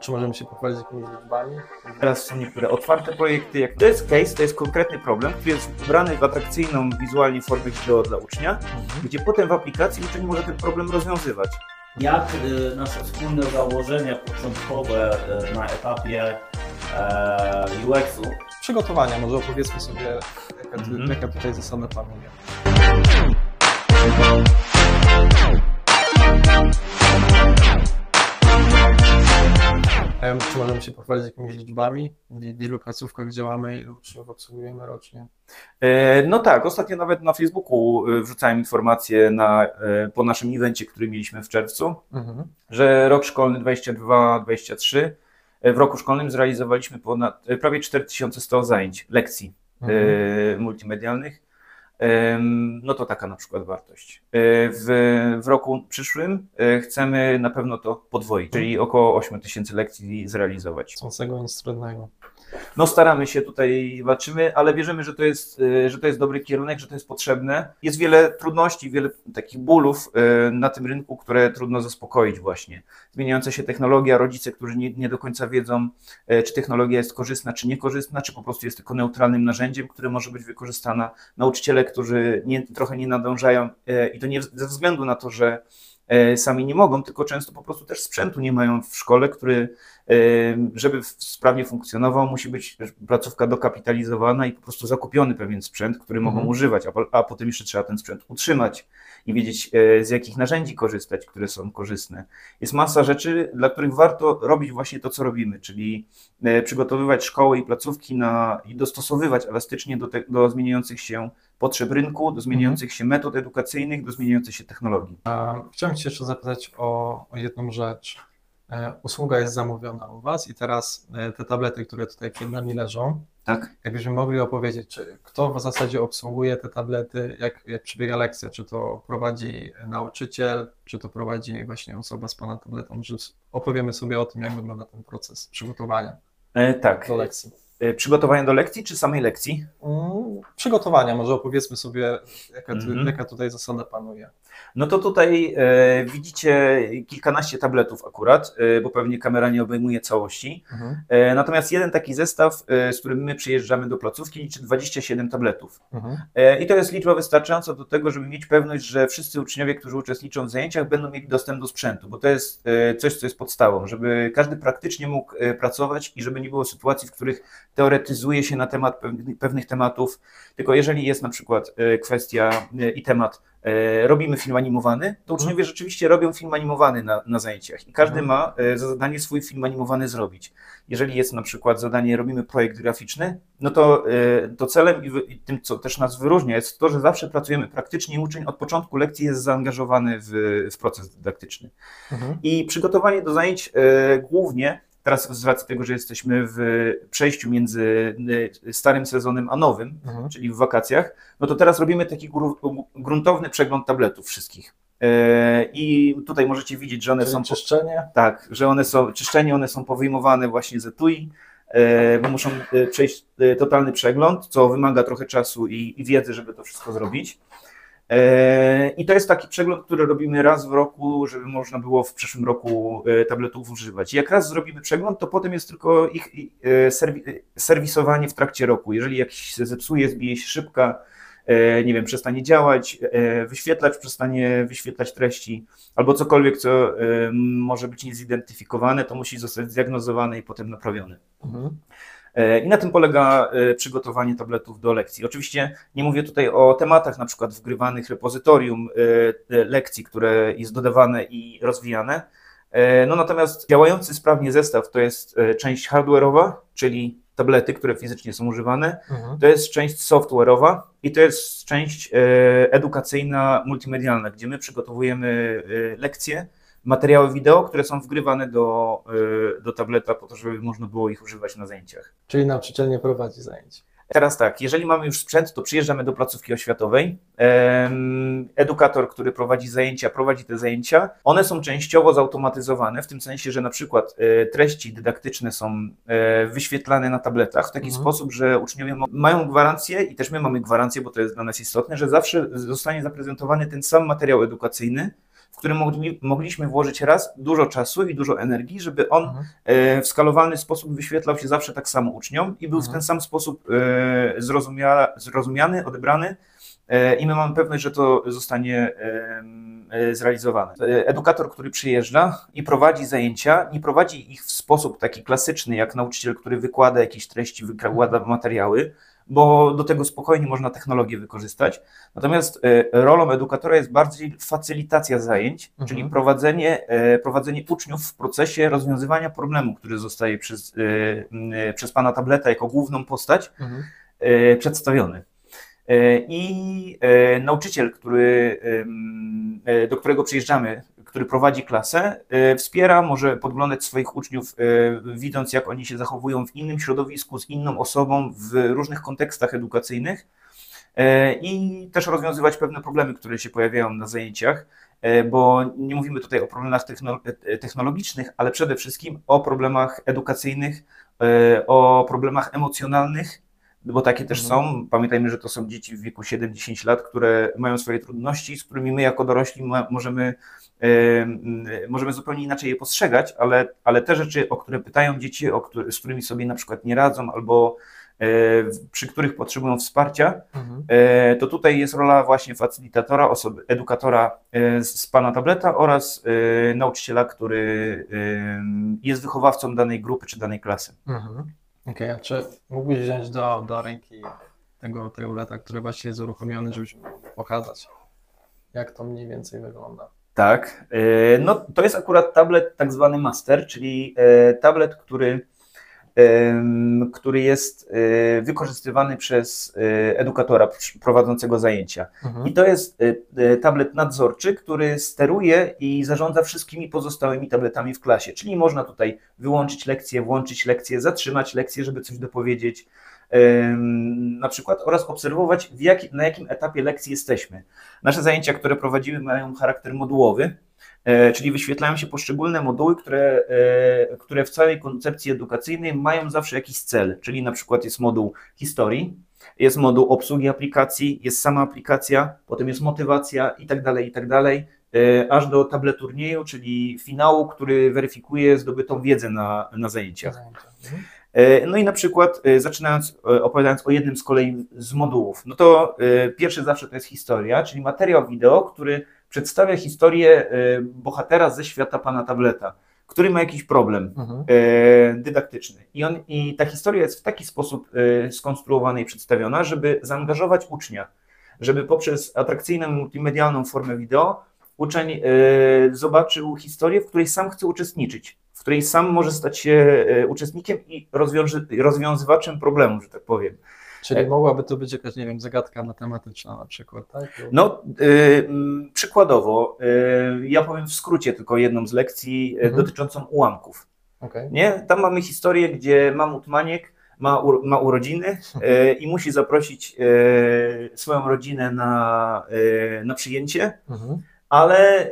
Czy możemy się pochwalić jakimiś liczbami? Teraz są niektóre otwarte projekty. Jak to jest case, to jest konkretny problem, który jest ubrany w atrakcyjną wizualnie formę wideo dla ucznia, gdzie potem w aplikacji uczeń może ten problem rozwiązywać. Jak y, nasze wspólne założenia początkowe y, na etapie e, UX-u Przygotowania, może opowiedzmy sobie, jaka, Mhm. jaka tutaj zasada panuje. Czy możemy się pochwalić jakimiś liczbami? W ilu placówkach działamy, ilu uczniów obsługujemy rocznie? E, No tak, ostatnio nawet na Facebooku e, wrzucałem informacje na, e, po naszym evencie, który mieliśmy w czerwcu, Mhm. że rok szkolny 22-23 e, w roku szkolnym zrealizowaliśmy ponad, prawie 4100 zajęć, lekcji Mhm. multimedialnych. No to taka na przykład wartość. E, W, w roku przyszłym e, chcemy na pewno to podwoić, czyli około 8000 lekcji zrealizować. Nic trudnego. No staramy się tutaj, walczymy, ale wierzymy, że to jest, e, że to jest dobry kierunek, że to jest potrzebne. Jest wiele trudności, wiele takich bólów e, na tym rynku, które trudno zaspokoić właśnie. Zmieniająca się technologia, rodzice, którzy nie, nie do końca wiedzą, e, czy technologia jest korzystna, czy niekorzystna, czy po prostu jest tylko neutralnym narzędziem, które może być wykorzystana. Nauczyciele, którzy nie, trochę nie nadążają i to nie ze względu na to, że sami nie mogą, tylko często po prostu też sprzętu nie mają w szkole, który e, żeby sprawnie funkcjonował, musi być placówka dokapitalizowana i po prostu zakupiony pewien sprzęt, który mogą Mhm. używać, a, po, a potem jeszcze trzeba ten sprzęt utrzymać i wiedzieć, e, z jakich narzędzi korzystać, które są korzystne. Jest masa rzeczy, dla których warto robić właśnie to, co robimy, czyli e, przygotowywać szkoły i placówki na, i dostosowywać elastycznie do, te, do zmieniających się potrzeb rynku, do zmieniających się metod edukacyjnych, do zmieniających się technologii. Chciałem Cię jeszcze zapytać o, o jedną rzecz. E, Usługa jest zamówiona u Was i teraz e, te tablety, które tutaj przed nami leżą, Tak? jakbyśmy mogli opowiedzieć, czy kto w zasadzie obsługuje te tablety, jak, jak przebiega lekcja, czy to prowadzi nauczyciel, czy to prowadzi właśnie osoba z Pana tabletą, że opowiemy sobie o tym, jak wygląda ten proces przygotowania E, tak. do lekcji. E, Przygotowania do lekcji czy samej lekcji? Mm, Przygotowania, może opowiedzmy sobie, jaka, Mhm. jaka tutaj zasada panuje. No to tutaj e, widzicie kilkanaście tabletów akurat, e, bo pewnie kamera nie obejmuje całości. Mhm. E, natomiast jeden taki zestaw, e, z którym my przyjeżdżamy do placówki, liczy 27 tabletów. Mhm. E, I to jest liczba wystarczająca do tego, żeby mieć pewność, że wszyscy uczniowie, którzy uczestniczą w zajęciach, będą mieli dostęp do sprzętu, bo to jest coś, co jest podstawą, żeby każdy praktycznie mógł pracować i żeby nie było sytuacji, w których teoretyzuje się na temat pewnych, tematów, tylko jeżeli jest na przykład e, kwestia e, i temat, e, robimy film animowany, to uczniowie rzeczywiście robią film animowany na, na zajęciach i każdy Mhm. ma za zadanie swój film animowany zrobić. Jeżeli jest na przykład zadanie, robimy projekt graficzny, no to, to celem i, tym, co też nas wyróżnia, jest to, że zawsze pracujemy praktycznie uczeń od początku lekcji jest zaangażowany w, w proces dydaktyczny. Mhm. I przygotowanie do zajęć głównie, teraz z racji tego, że jesteśmy w przejściu między e, starym sezonem a nowym, Mhm. czyli w wakacjach, no to teraz robimy taki gru- gruntowny przegląd tabletów wszystkich. E, I tutaj możecie widzieć, że one Czyli są. czyszczenie, Tak, że one są, czyszczenie, one są powyjmowane właśnie z etui, e, bo muszą e, przejść totalny przegląd, co wymaga trochę czasu i, i wiedzy, żeby to wszystko zrobić. E, I to jest taki przegląd, który robimy raz w roku, żeby można było w przyszłym roku e, tabletów używać. Jak raz zrobimy przegląd, to potem jest tylko ich e, serwi serwisowanie w trakcie roku. Jeżeli jakiś się zepsuje, zbije się szybka, nie wiem, przestanie działać, wyświetlacz przestanie wyświetlać treści, albo cokolwiek, co może być niezidentyfikowane, to musi zostać zdiagnozowane i potem naprawione. Mhm. E, I na tym polega e, przygotowanie tabletów do lekcji. Oczywiście nie mówię tutaj o tematach na przykład wgrywanych repozytorium e, lekcji, które jest dodawane i rozwijane. No natomiast działający sprawnie zestaw to jest część hardware'owa, czyli tablety, które fizycznie są używane. Mhm. To jest część software'owa i to jest część edukacyjna, multimedialna, gdzie my przygotowujemy lekcje, materiały wideo, które są wgrywane do, e, do tableta po to, żeby można było ich używać na zajęciach. Czyli nauczyciel nie prowadzi zajęć. Teraz tak, jeżeli mamy już sprzęt, to przyjeżdżamy do placówki oświatowej. Edukator, który prowadzi zajęcia, prowadzi te zajęcia. One są częściowo zautomatyzowane, w tym sensie, że na przykład e, treści dydaktyczne są e, wyświetlane na tabletach w taki Mhm. sposób, że uczniowie ma- mają gwarancję i też my mamy gwarancję, bo to jest dla nas istotne, że zawsze zostanie zaprezentowany ten sam materiał edukacyjny, którym mogli, mogliśmy włożyć raz dużo czasu i dużo energii, żeby on Mhm. e, w skalowalny sposób wyświetlał się zawsze tak samo uczniom i był w Mhm. ten sam sposób e, zrozumia, zrozumiany, odebrany. E, I my mamy pewność, że to zostanie zrealizowane. Edukator, który przyjeżdża i prowadzi zajęcia, nie prowadzi ich w sposób taki klasyczny, jak nauczyciel, który wykłada jakieś treści, wykłada materiały, bo do tego spokojnie można technologię wykorzystać. Natomiast e, rolą edukatora jest bardziej facylitacja zajęć, Mhm. czyli prowadzenie, e, prowadzenie uczniów w procesie rozwiązywania problemu, który zostaje przez, e, przez pana tableta jako główną postać Mhm. przedstawiony. E, I e, nauczyciel, który, e, do którego przyjeżdżamy, który prowadzi klasę, wspiera, może podglądać swoich uczniów, widząc jak oni się zachowują w innym środowisku, z inną osobą, w różnych kontekstach edukacyjnych. I też rozwiązywać pewne problemy, które się pojawiają na zajęciach, bo nie mówimy tutaj o problemach techno- technologicznych, ale przede wszystkim o problemach edukacyjnych, o problemach emocjonalnych, bo takie też Mhm. są. Pamiętajmy, że to są dzieci w wieku 7-10 lat, które mają swoje trudności, z którymi my jako dorośli ma, możemy, m, możemy zupełnie inaczej je postrzegać, ale, ale te rzeczy, o które pytają dzieci, o który, z którymi sobie na przykład nie radzą albo e, przy których potrzebują wsparcia, Mhm. E, to tutaj jest rola właśnie facylitatora, osoby, edukatora e, z pana tableta oraz nauczyciela, który jest wychowawcą danej grupy czy danej klasy. Mhm. Okej, a czy mógłbyś wziąć do, do ręki tego tableta, który właśnie jest uruchomiony, żebyś mógł pokazać, jak to mniej więcej wygląda? Tak, e, no to jest akurat tablet tak zwany master, czyli e, tablet, który, który jest e, wykorzystywany przez e, edukatora prowadzącego zajęcia. Mhm. I to jest y, tablet nadzorczy, który steruje i zarządza wszystkimi pozostałymi tabletami w klasie. Czyli można tutaj wyłączyć lekcję, włączyć lekcję, zatrzymać lekcję, żeby coś dopowiedzieć, na przykład, oraz obserwować, w jaki, na jakim etapie lekcji jesteśmy. Nasze zajęcia, które prowadzimy, mają charakter modułowy. E, Czyli wyświetlają się poszczególne moduły, które, e, które w całej koncepcji edukacyjnej mają zawsze jakiś cel. Czyli na przykład jest moduł historii, jest moduł obsługi aplikacji, jest sama aplikacja, potem jest motywacja i tak dalej, i tak dalej, e, aż do tableturnieju, czyli finału, który weryfikuje zdobytą wiedzę na, na zajęciach. Zajęcia. No i na przykład zaczynając, opowiadając o jednym z kolei z modułów, no to pierwszy zawsze to jest historia, czyli materiał wideo, który przedstawia historię e, bohatera ze świata pana tableta, który ma jakiś problem Mhm. e, dydaktyczny. I, on, I ta historia jest w taki sposób e, skonstruowana i przedstawiona, żeby zaangażować ucznia, żeby poprzez atrakcyjną multimedialną formę wideo uczeń zobaczył historię, w której sam chce uczestniczyć, w której sam może stać się uczestnikiem i rozwiązywaczem problemu, że tak powiem. Czyli E- mogłaby to być jakaś, nie wiem, zagadka matematyczna na przykład, tak? No, y, mm, przykładowo, y, ja powiem w skrócie tylko jedną z lekcji y, Mhm. dotyczącą ułamków. Okej. Nie? Tam mamy historię, gdzie Mamut Maniek ma, u, ma urodziny e, i musi zaprosić e, swoją rodzinę na, e, na przyjęcie, Mhm. ale e,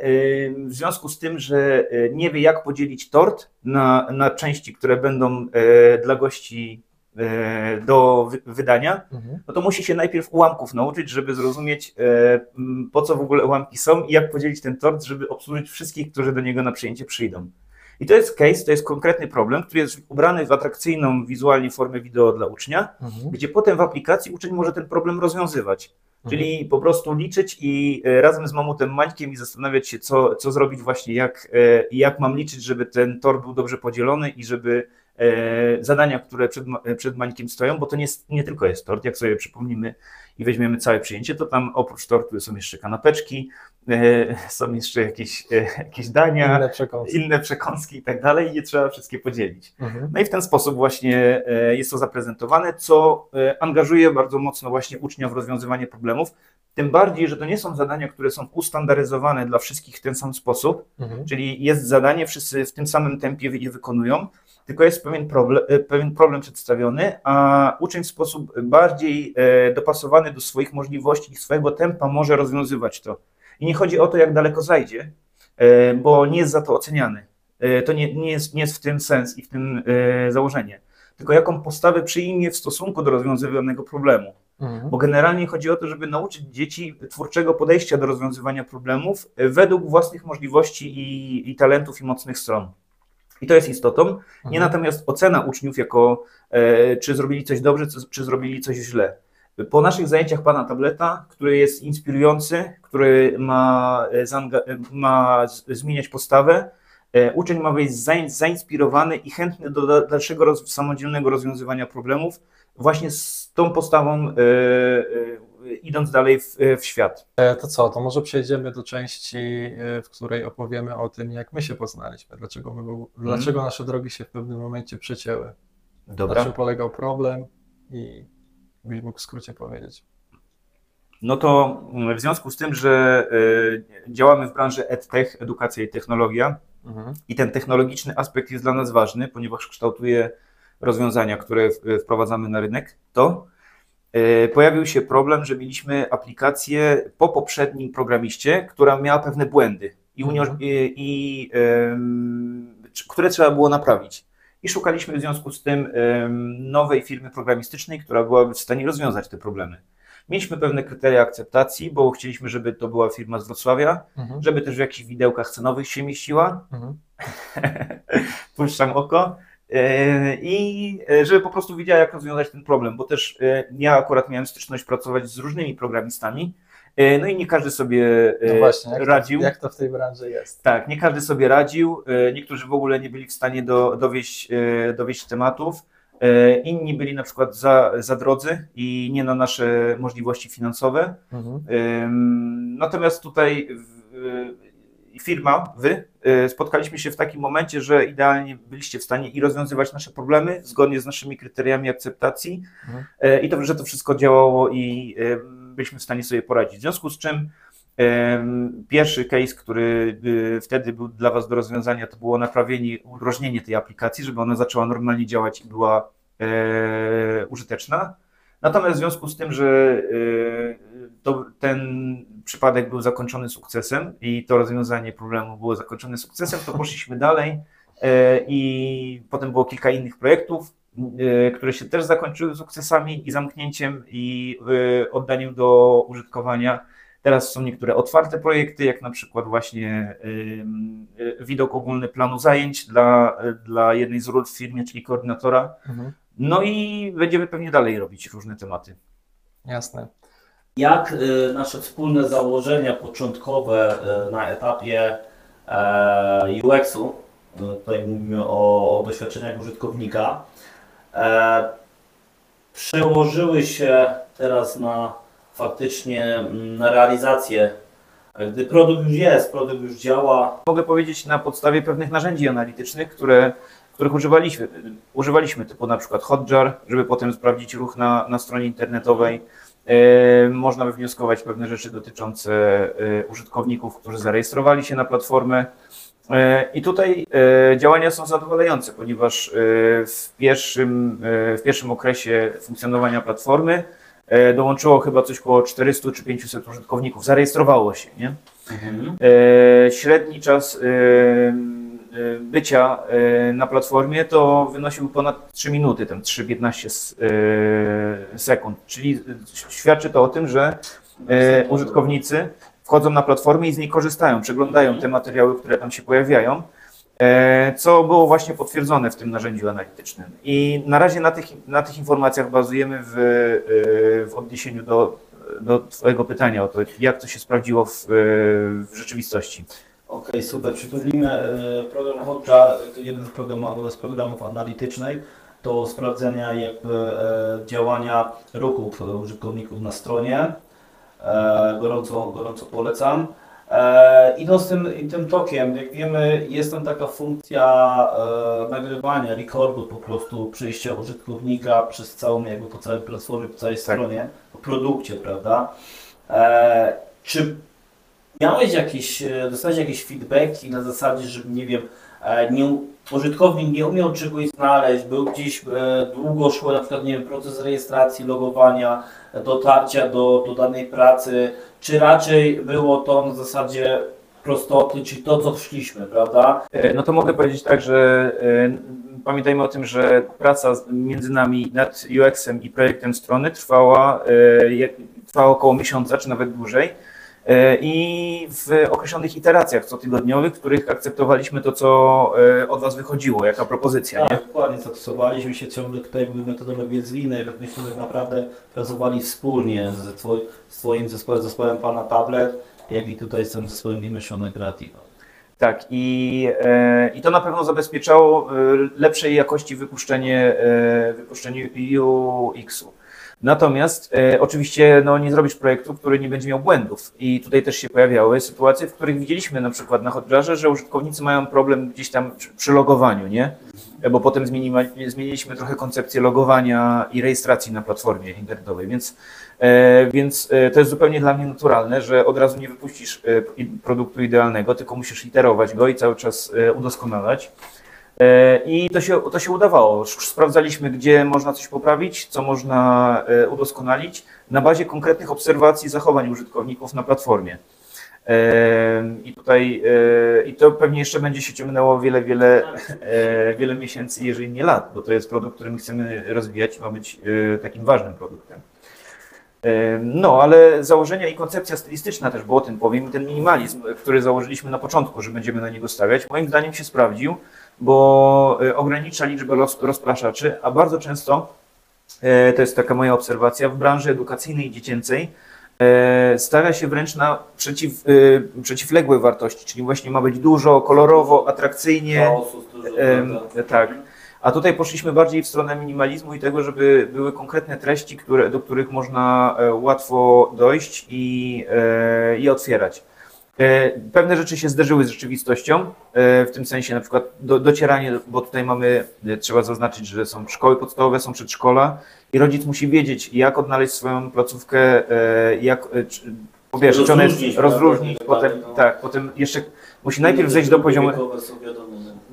w związku z tym, że e, nie wie jak podzielić tort na, na części, które będą e, dla gości do wy, wydania, Mhm. no to musi się najpierw ułamków nauczyć, żeby zrozumieć e, po co w ogóle ułamki są i jak podzielić ten tort, żeby obsłużyć wszystkich, którzy do niego na przyjęcie przyjdą. I to jest case, to jest konkretny problem, który jest ubrany w atrakcyjną wizualnie formę wideo dla ucznia, Mhm. gdzie potem w aplikacji uczeń może ten problem rozwiązywać. Mhm. Czyli po prostu liczyć i e, razem z mamutem Maćkiem i zastanawiać się, co, co zrobić właśnie, jak, e, jak mam liczyć, żeby ten tor był dobrze podzielony i żeby e, zadania, które przed, przed Mańkiem stoją, bo to nie, nie tylko jest tort, jak sobie przypomnimy i weźmiemy całe przyjęcie, to tam oprócz tortu są jeszcze kanapeczki, e, są jeszcze jakieś, e, jakieś dania, Inne przekąski. inne przekąski i tak dalej i je trzeba wszystkie podzielić. Mhm. No i w ten sposób właśnie e, jest to zaprezentowane, co e, angażuje bardzo mocno właśnie ucznia w rozwiązywanie problemów. Tym bardziej, że to nie są zadania, które są ustandaryzowane dla wszystkich w ten sam sposób, Mhm. czyli jest zadanie, wszyscy w tym samym tempie je wykonują, tylko jest pewien problem, e, pewien problem przedstawiony, a uczeń w sposób bardziej e, dopasowany do swoich możliwości i swojego tempa może rozwiązywać to. I nie chodzi o to, jak daleko zajdzie, e, bo nie jest za to oceniany. To nie, nie, jest, nie jest w tym sens i w tym założenie. Tylko jaką postawę przyjmie w stosunku do rozwiązywanego problemu. Mhm. Bo generalnie chodzi o to, żeby nauczyć dzieci twórczego podejścia do rozwiązywania problemów według własnych możliwości i, i talentów i mocnych stron. I to jest istotą. Nie Mhm. natomiast ocena uczniów jako e, czy zrobili coś dobrze, czy, czy zrobili coś źle. Po naszych zajęciach pana tableta, który jest inspirujący, który ma, e, e, ma zmieniać postawę, e, uczeń ma być zain- zainspirowany i chętny do da- dalszego roz- samodzielnego rozwiązywania problemów, właśnie z tą postawą e, e, idąc dalej w, w świat. E, To co, to może przejdziemy do części, e, w której opowiemy o tym, jak my się poznaliśmy, dlaczego, my, był- dlaczego nasze drogi się w pewnym momencie przecięły, na czym polegał problem? I byś mógł w skrócie powiedzieć. No to mm, w związku z tym, że e, działamy w branży EdTech, edukacja i technologia, Mhm. i ten technologiczny aspekt jest dla nas ważny, ponieważ kształtuje rozwiązania, które wprowadzamy na rynek, to pojawił się problem, że mieliśmy aplikację po poprzednim programiście, która miała pewne błędy i, Mhm. i, i czy- które trzeba było naprawić. I szukaliśmy w związku z tym em, nowej firmy programistycznej, która byłaby w stanie rozwiązać te problemy. Mieliśmy pewne kryteria akceptacji, bo chcieliśmy, żeby to była firma z Wrocławia, Mhm. żeby też w jakichś widełkach cenowych się mieściła, Mhm. puszczam oko. E, I e, żeby po prostu wiedziała, jak rozwiązać ten problem, bo też e, ja akurat miałem styczność pracować z różnymi programistami, e, no i nie każdy sobie No właśnie, jak radził. To, jak to w tej branży jest? Tak, nie każdy sobie radził. Niektórzy w ogóle nie byli w stanie do, dowieść, dowieść tematów. Inni byli na przykład za, za drodzy i nie na nasze możliwości finansowe. Mhm. Natomiast tutaj w- firma, wy, y, spotkaliśmy się w takim momencie, że idealnie byliście w stanie i rozwiązywać nasze problemy zgodnie z naszymi kryteriami akceptacji Mhm. y, i to, że to wszystko działało i y, byliśmy w stanie sobie poradzić. W związku z czym ym, pierwszy case, który wtedy był dla Was do rozwiązania, to było naprawienie, udrożnienie tej aplikacji, żeby ona zaczęła normalnie działać i była e, użyteczna. Natomiast w związku z tym, że to, ten przypadek był zakończony sukcesem i to rozwiązanie problemu było zakończone sukcesem, to poszliśmy dalej e, i potem było kilka innych projektów, e, które się też zakończyły sukcesami i zamknięciem i e, oddaniem do użytkowania. Teraz są niektóre otwarte projekty, jak na przykład właśnie widok ogólny planu zajęć dla, dla jednej z ról w firmie, czyli koordynatora. Mhm. No i będziemy pewnie dalej robić różne tematy. Jasne. Jak y, nasze wspólne założenia początkowe y, na etapie e, UX-u, y, tutaj mówimy o, doświadczeniach użytkownika, przełożyły się teraz na faktycznie mm, na realizację. Gdy produkt już jest, produkt już działa, Mogę powiedzieć na podstawie pewnych narzędzi analitycznych, które, których używaliśmy. Używaliśmy typu na przykład Hotjar, żeby potem sprawdzić ruch na, na stronie internetowej. E, Można wywnioskować pewne rzeczy dotyczące e, użytkowników, którzy zarejestrowali się na platformę. E, I tutaj działania są zadowalające, ponieważ w pierwszym, w pierwszym okresie funkcjonowania platformy dołączyło chyba coś około 400 czy 500 użytkowników, zarejestrowało się, nie? E, Średni czas bycia e, na platformie to wynosił ponad 3 minuty, tam 3-15 s- e, sekund, czyli e, świadczy to o tym, że e, użytkownicy wchodzą na platformę i z niej korzystają, przeglądają te materiały, które tam się pojawiają, e, co było właśnie potwierdzone w tym narzędziu analitycznym. I na razie na tych, na tych informacjach bazujemy w, e, w odniesieniu do, do Twojego pytania o to, jak to się sprawdziło w, e, w rzeczywistości. Okej, super. Przypomnijmy, e, program Hotjar to jeden z programów, z programów analitycznych do sprawdzenia jakby e, działania ruchów użytkowników na stronie. E, Gorąco, gorąco polecam. Idąc tym, tym tokiem, jak wiemy, jest tam taka funkcja nagrywania, recordu po prostu przyjścia użytkownika przez całą, jakby po całej platformie, po całej stronie, po produkcie, prawda? Czy Miałeś jakieś, e, dostałeś jakieś feedbacki na zasadzie, że nie wiem, e, nie, użytkownik nie umiał czegoś znaleźć, był gdzieś e, długo szło na przykład, nie wiem, proces rejestracji, logowania, dotarcia do, do danej pracy, czy raczej było to na zasadzie prostoty, czyli to, co szliśmy, prawda? No to mogę powiedzieć tak, że pamiętajmy o tym, że praca między nami nad UX-em i projektem strony trwała, trwała około miesiąca, czy nawet dłużej. E, I w określonych iteracjach cotygodniowych, w których akceptowaliśmy to, co e, od Was wychodziło, jaka propozycja. Nie? Tak, dokładnie zastosowaliśmy się ciągle tutaj metodologię zwinnej, że myśmy tak naprawdę pracowali wspólnie z, twoj, z Twoim zespołem, zespołem Pana Tablet, jak i tutaj z tym zespołem Dimensione Creative. Tak, i, e, i to na pewno zabezpieczało lepszej jakości wypuszczenie, wypuszczenie UX-u. Natomiast e, oczywiście no, nie zrobisz projektu, który nie będzie miał błędów. I tutaj też się pojawiały sytuacje, w których widzieliśmy na przykład na Hotjarze, że użytkownicy mają problem gdzieś tam przy, logowaniu, nie? E, Bo potem zmienili, zmieniliśmy trochę koncepcję logowania i rejestracji na platformie internetowej, więc, e, więc e, to jest zupełnie dla mnie naturalne, że od razu nie wypuścisz e, produktu idealnego, tylko musisz iterować go i cały czas udoskonalać. E, I to się, to się udawało. Sprawdzaliśmy, gdzie można coś poprawić, co można e, udoskonalić na bazie konkretnych obserwacji zachowań użytkowników na platformie. E, I tutaj i to pewnie jeszcze będzie się ciągnęło wiele, wiele, wiele miesięcy, jeżeli nie lat, bo to jest produkt, który my chcemy rozwijać ma być takim ważnym produktem. No, ale założenia i koncepcja stylistyczna też, bo o tym powiem, ten minimalizm, który założyliśmy na początku, że będziemy na niego stawiać, moim zdaniem się sprawdził, bo e, ogranicza liczbę roz, rozpraszaczy, a bardzo często, e, to jest taka moja obserwacja, w branży edukacyjnej i dziecięcej e, stawia się wręcz na przeciw, e, przeciwległe wartości, czyli właśnie ma być dużo, kolorowo, atrakcyjnie. Chaosu tak. A tutaj poszliśmy bardziej w stronę minimalizmu i tego, żeby były konkretne treści, które, do których można łatwo dojść i, i otwierać. E, Pewne rzeczy się zderzyły z rzeczywistością, e, w tym sensie na przykład do, docieranie, bo tutaj mamy, e, trzeba zaznaczyć, że są szkoły podstawowe, są przedszkola i rodzic musi wiedzieć, jak odnaleźć swoją placówkę, e, jak, e, czy- po pierwsze, czy ona jest Rozróżnić, potem, no. tak, potem jeszcze musi najpierw zejść do poziomu,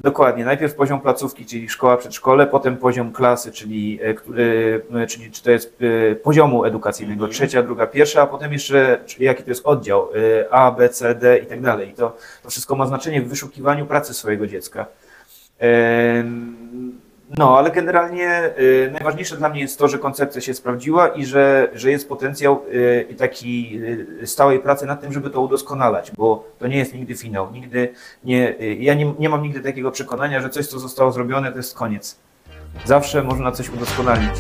Dokładnie. Najpierw poziom placówki, czyli szkoła, przedszkole, potem poziom klasy, czyli, e, e, czyli czy to jest e, poziomu edukacyjnego, Mhm. trzecia, druga, pierwsza, a potem jeszcze jaki to jest oddział A, B, C, D i tak dalej. I to, to wszystko ma znaczenie w wyszukiwaniu pracy swojego dziecka. No, ale generalnie e, najważniejsze dla mnie jest to, że koncepcja się sprawdziła i że, że jest potencjał i taki e, stałej pracy nad tym, żeby to udoskonalać, bo to nie jest nigdy finał. Nigdy nie, ja nie, nie mam nigdy takiego przekonania, że coś, co zostało zrobione, to jest koniec. Zawsze można coś udoskonalić.